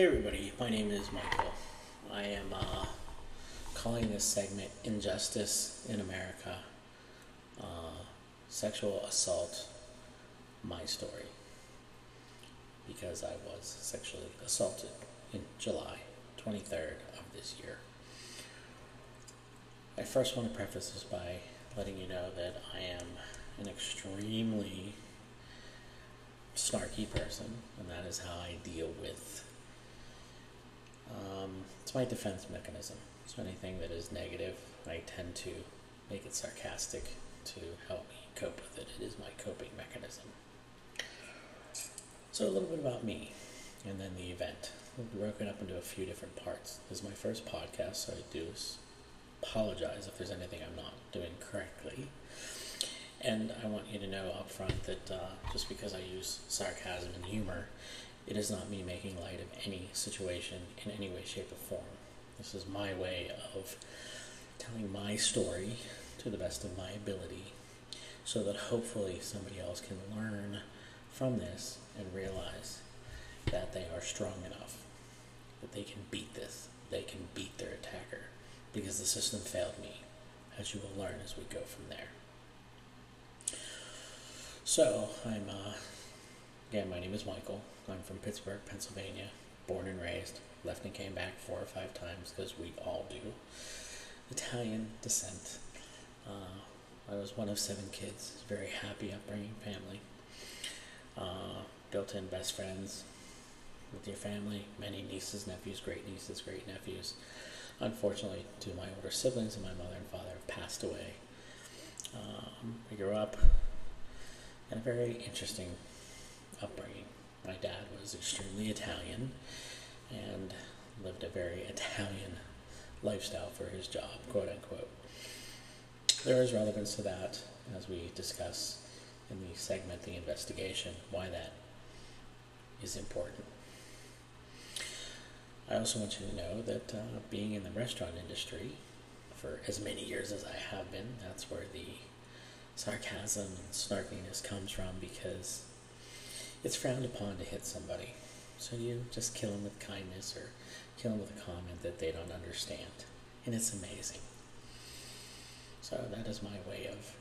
Hey everybody, my name is Michael. I am uh, calling this segment Injustice in America uh, Sexual Assault My Story. Because I was sexually assaulted in July 23rd of this year. I first want to preface this by letting you know that I am an extremely snarky person, and that is how I deal with um, it's my defense mechanism. So anything that is negative, I tend to make it sarcastic to help me cope with it. It is my coping mechanism. So a little bit about me, and then the event. We've broken up into a few different parts. This is my first podcast, so I do apologize if there's anything I'm not doing correctly. And I want you to know up front that uh, just because I use sarcasm and humor it is not me making light of any situation in any way, shape, or form. This is my way of telling my story to the best of my ability so that hopefully somebody else can learn from this and realize that they are strong enough, that they can beat this, they can beat their attacker because the system failed me, as you will learn as we go from there. So, I'm, uh, again, my name is Michael. I'm from Pittsburgh, Pennsylvania, born and raised. Left and came back four or five times because we all do. Italian descent. Uh, I was one of seven kids. Very happy upbringing family. Uh, built in best friends with your family. Many nieces, nephews, great nieces, great nephews. Unfortunately, two of my older siblings and my mother and father have passed away. Um, I grew up in a very interesting upbringing. My dad was extremely Italian and lived a very Italian lifestyle for his job, quote unquote. There is relevance to that as we discuss in the segment, the investigation, why that is important. I also want you to know that uh, being in the restaurant industry for as many years as I have been, that's where the sarcasm and snarkiness comes from because it's frowned upon to hit somebody. So you just kill them with kindness or kill them with a comment that they don't understand. And it's amazing. So that is my way of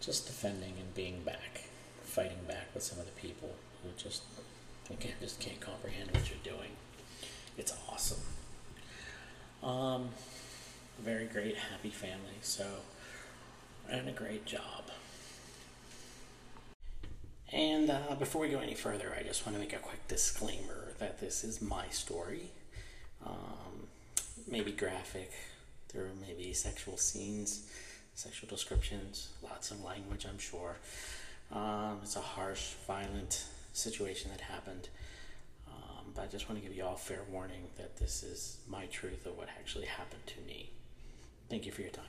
just defending and being back, fighting back with some of the people who just again just can't comprehend what you're doing. It's awesome. Um, very great, happy family. So, and a great job. And uh, before we go any further, I just want to make a quick disclaimer that this is my story. Um, maybe graphic, there may be sexual scenes, sexual descriptions, lots of language, I'm sure. Um, it's a harsh, violent situation that happened. Um, but I just want to give you all fair warning that this is my truth of what actually happened to me. Thank you for your time.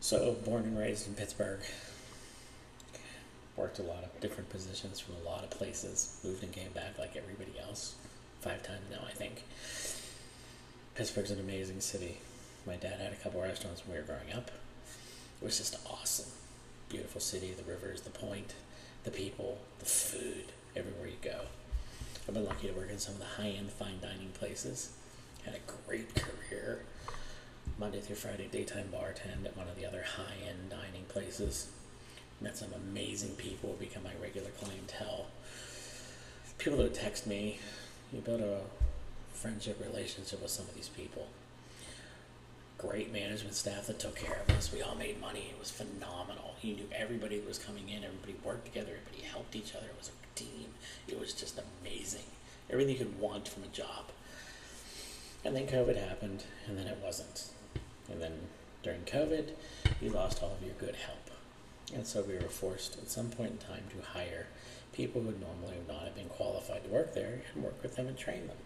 So, born and raised in Pittsburgh, worked a lot of different positions from a lot of places, moved and came back like everybody else, five times now, I think. Pittsburgh's an amazing city. My dad had a couple restaurants when we were growing up. It was just awesome. Beautiful city, the rivers, the point, the people, the food, everywhere you go. I've been lucky to work in some of the high end fine dining places. Had a great career. Monday through Friday, daytime bartend at one of the other high end dining places met some amazing people, who become my regular clientele. People that text me, you build a friendship relationship with some of these people. Great management staff that took care of us. We all made money. It was phenomenal. You knew everybody that was coming in. Everybody worked together. Everybody helped each other. It was a team. It was just amazing. Everything you could want from a job. And then COVID happened, and then it wasn't. And then during COVID, you lost all of your good help. And so we were forced at some point in time to hire people who would normally not have been qualified to work there and work with them and train them.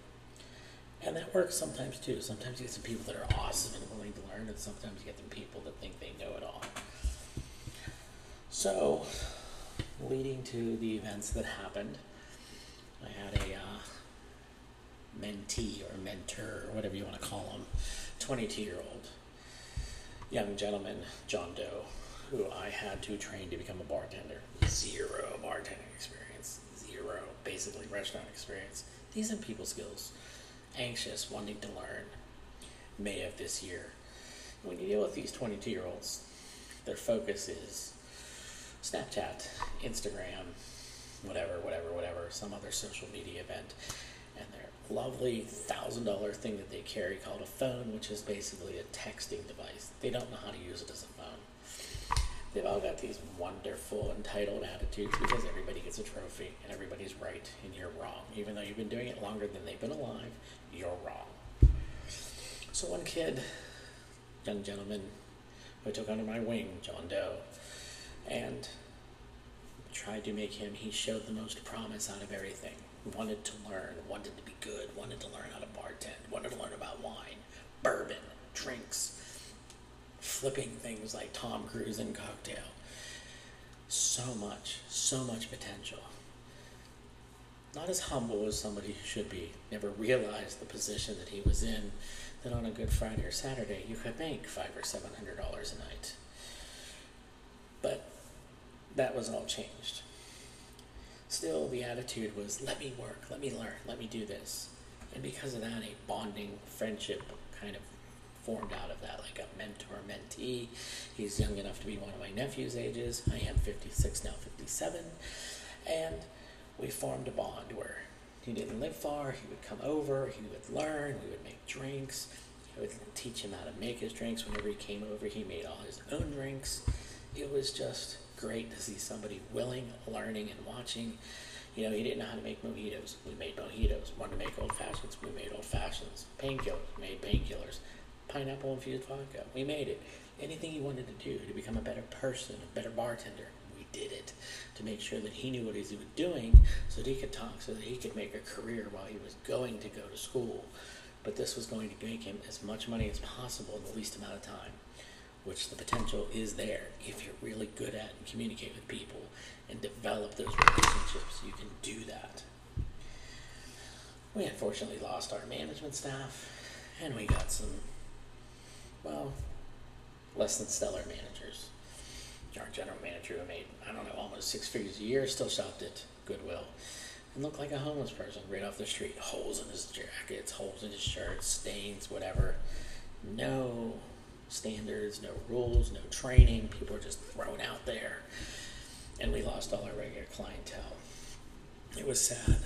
And that works sometimes too. Sometimes you get some people that are awesome and willing to learn, and sometimes you get some people that think they know it all. So, leading to the events that happened, I had a uh, mentee or mentor, or whatever you want to call him, 22 year old young gentleman, John Doe, who I had to train to become a bartender. Zero bartending experience. Zero. Basically restaurant experience. Decent people skills. Anxious, wanting to learn. May of this year. When you deal with these 22 year olds, their focus is Snapchat, Instagram, whatever, whatever, whatever, some other social media event. And their lovely thousand dollar thing that they carry called a phone, which is basically a texting device. They don't know how to use it as a phone. They've oh, all got these wonderful entitled attitudes because everybody gets a trophy and everybody's right and you're wrong. Even though you've been doing it longer than they've been alive, you're wrong. So one kid, young gentleman who I took under my wing, John Doe, and tried to make him, he showed the most promise out of everything. Wanted to learn, wanted to be good, wanted to learn how to bartend, wanted to learn about wine, bourbon, drinks, flipping things like Tom Cruise in Cocktail. So much, so much potential. Not as humble as somebody should be, never realized the position that he was in, that on a Good Friday or Saturday you could make five or seven hundred dollars a night. But that was all changed. Still, the attitude was let me work, let me learn, let me do this. And because of that, a bonding friendship kind of formed out of that, like a mentor mentee. He's young enough to be one of my nephew's ages. I am 56, now 57. And we formed a bond where he didn't live far, he would come over, he would learn, we would make drinks. I would teach him how to make his drinks. Whenever he came over, he made all his own drinks. It was just great to see somebody willing, learning, and watching. You know, he didn't know how to make mojitos. We made mojitos. Wanted to make old fashions. We made old fashions. Painkillers. Made painkillers. Pineapple infused vodka. We made it. Anything he wanted to do to become a better person, a better bartender, we did it to make sure that he knew what he was doing so that he could talk, so that he could make a career while he was going to go to school. But this was going to make him as much money as possible in the least amount of time which the potential is there if you're really good at and communicate with people and develop those relationships. You can do that. We unfortunately lost our management staff, and we got some, well, less than stellar managers. Our general manager who made, I don't know, almost six figures a year still shopped at Goodwill and looked like a homeless person right off the street. Holes in his jackets, holes in his shirts, stains, whatever. No standards, no rules, no training. People were just thrown out there. And we lost all our regular clientele. It was sad,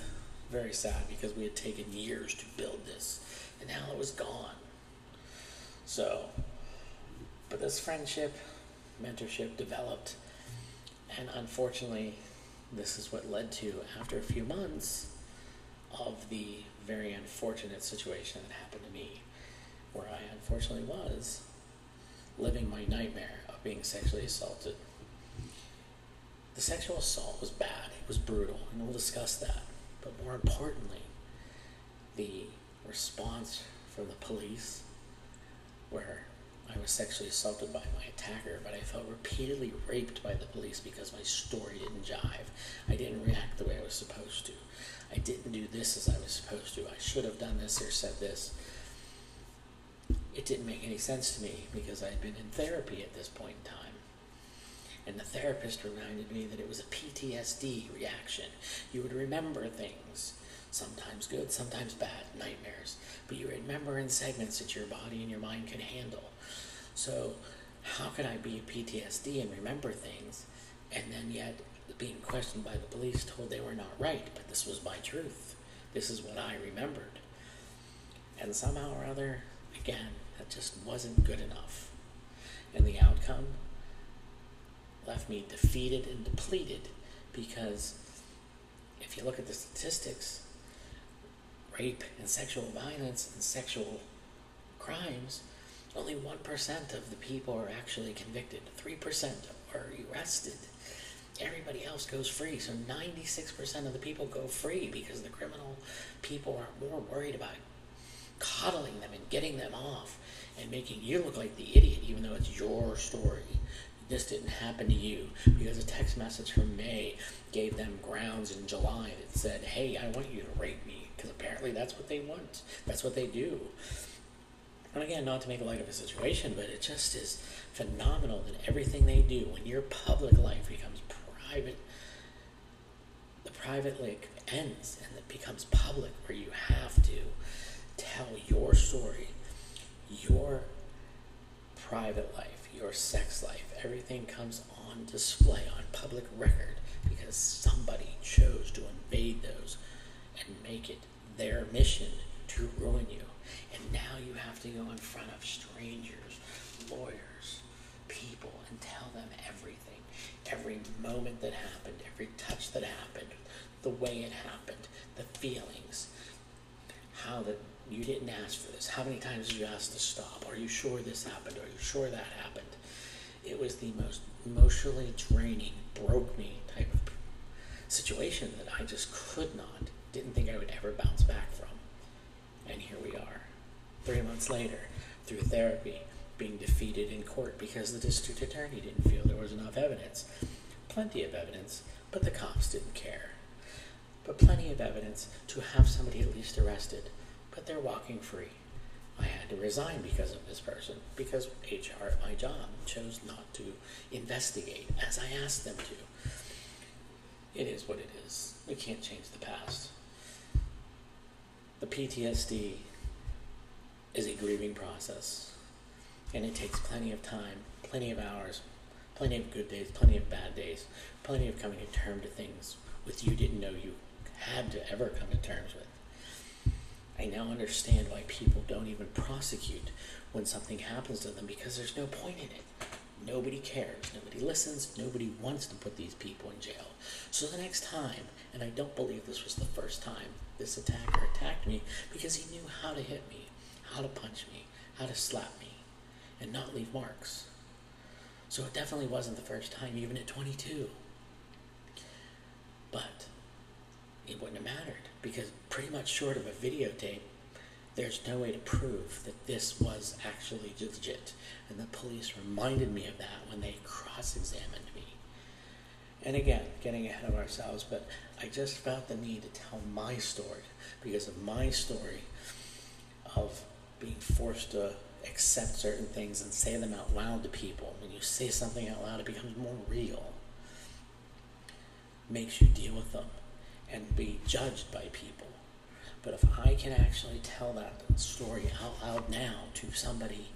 very sad, because we had taken years to build this, and now it was gone. So, but this friendship, mentorship developed, and unfortunately, this is what led to, after a few months, of the very unfortunate situation that happened to me, where I unfortunately was living my nightmare of being sexually assaulted. The sexual assault was bad, it was brutal, and we'll discuss that. But more importantly, the response from the police, where I was sexually assaulted by my attacker, but I felt repeatedly raped by the police because my story didn't jive. I didn't react the way I was supposed to. I didn't do this as I was supposed to. I should have done this or said this it didn't make any sense to me because I had been in therapy at this point in time. And the therapist reminded me that it was a PTSD reaction. You would remember things, sometimes good, sometimes bad, nightmares, but you remember in segments that your body and your mind can handle. So, how can I be PTSD and remember things and then yet being questioned by the police told they were not right, but this was my truth? This is what I remembered. And somehow or other, again, that just wasn't good enough. And the outcome left me defeated and depleted because if you look at the statistics, rape and sexual violence and sexual crimes, only 1% of the people are actually convicted, 3% are arrested. Everybody else goes free. So 96% of the people go free because the criminal people are more worried about coddling them and getting them off and making you look like the idiot, even though it's your story. This didn't happen to you because a text message from May gave them grounds in July that said, Hey, I want you to rape me. Because apparently that's what they want, that's what they do. And again, not to make light of a situation, but it just is phenomenal that everything they do, when your public life becomes private, the private like ends and it becomes public where you have to tell your story, your private life, your sex life, everything comes on display on public record because somebody chose to invade those and make it their mission to ruin you. And now you have to go in front of strangers, lawyers, people, and tell them everything. Every moment that happened, every touch that happened, the way it happened, the feelings, how that you didn't ask for this. How many times did you ask to stop? Are you sure this happened? Are you sure that happened? It was the most emotionally draining, broke me type of situation that I just could not, didn't think I would ever bounce back from. And here we are, three months later, through therapy, being defeated in court because the district attorney didn't feel there was enough evidence. Plenty of evidence, but the cops didn't care. But plenty of evidence to have somebody at least arrested, but they're walking free. I had to resign because of this person, because HR at my job chose not to investigate as I asked them to. It is what it is. We can't change the past. The PTSD is a grieving process, and it takes plenty of time, plenty of hours, plenty of good days, plenty of bad days, plenty of coming to terms to things with you didn't know you had to ever come to terms with. I now understand why people don't even prosecute when something happens to them because there's no point in it. Nobody cares. Nobody listens. Nobody wants to put these people in jail. So the next time, and I don't believe this was the first time this attacker attacked me because he knew how to hit me, how to punch me, how to slap me, and not leave marks. So it definitely wasn't the first time, even at 22. But it wouldn't have mattered because pretty much short of a videotape, there's no way to prove that this was actually legit. And the police reminded me of that when they cross examined me. And again, getting ahead of ourselves, but I just felt the need to tell my story because of my story of being forced to accept certain things and say them out loud to people. When you say something out loud, it becomes more real, makes you deal with them and be judged by people. But if I can actually tell that story out loud now to somebody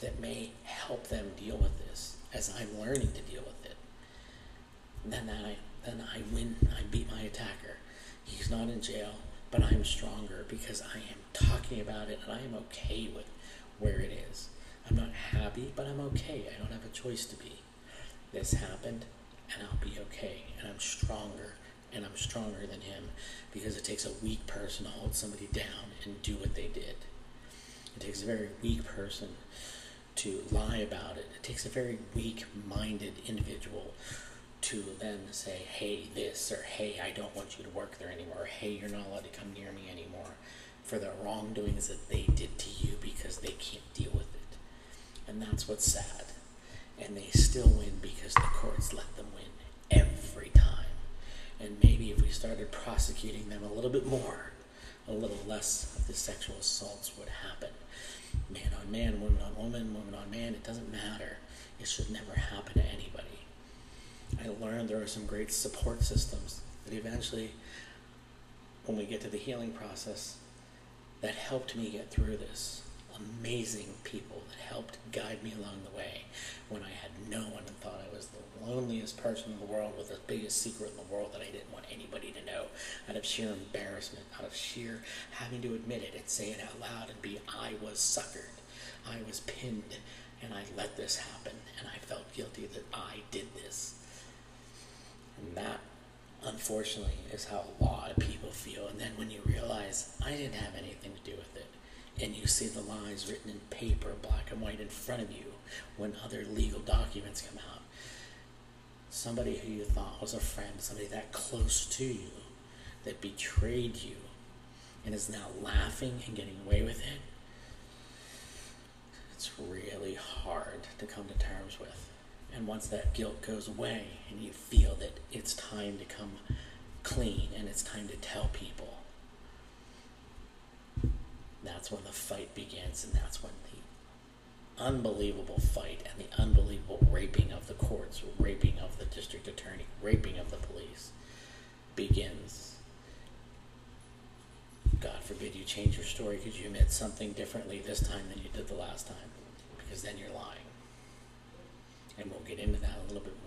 that may help them deal with this as I'm learning to deal with it, then I then I win. I beat my attacker. He's not in jail, but I'm stronger because I am talking about it and I am okay with where it is. I'm not happy, but I'm okay. I don't have a choice to be. This happened, and I'll be okay, and I'm stronger and I'm stronger than him because it takes a weak person to hold somebody down and do what they did. It takes a very weak person to lie about it. It takes a very weak minded individual to then say, hey, this, or hey, I don't want you to work there anymore, or hey, you're not allowed to come near me anymore for the wrongdoings that they did to you because they can't deal with it. And that's what's sad. And they still win because the courts let them win every time. And maybe if we started prosecuting them a little bit more, a little less of the sexual assaults would happen. Man on man, woman on woman, woman on man, it doesn't matter. It should never happen to anybody. I learned there are some great support systems that eventually, when we get to the healing process, that helped me get through this. Amazing people that helped guide me along the way when I had no one and thought I was the loneliest person in the world with the biggest secret in the world that I didn't want anybody to know. Out of sheer embarrassment, out of sheer having to admit it and say it out loud and be I was suckered, I was pinned, and I let this happen, and I felt guilty that I did this. And that unfortunately is how a lot of people feel and then when you realize I didn't have anything to do with it and you see the lines written in paper, black and white, in front of you when other legal documents come out. Somebody who you thought was a friend, somebody that close to you, that betrayed you and is now laughing and getting away with it. It's really hard to come to terms with. And once that guilt goes away and you feel that it's time to come clean and it's time to tell people, that's when the fight begins, and that's when the unbelievable fight and the unbelievable raping of the courts, raping of the district attorney, raping of the police begins. God forbid you change your story because you admit something differently this time than you did the last time, because then you're lying. And we'll get into that a little bit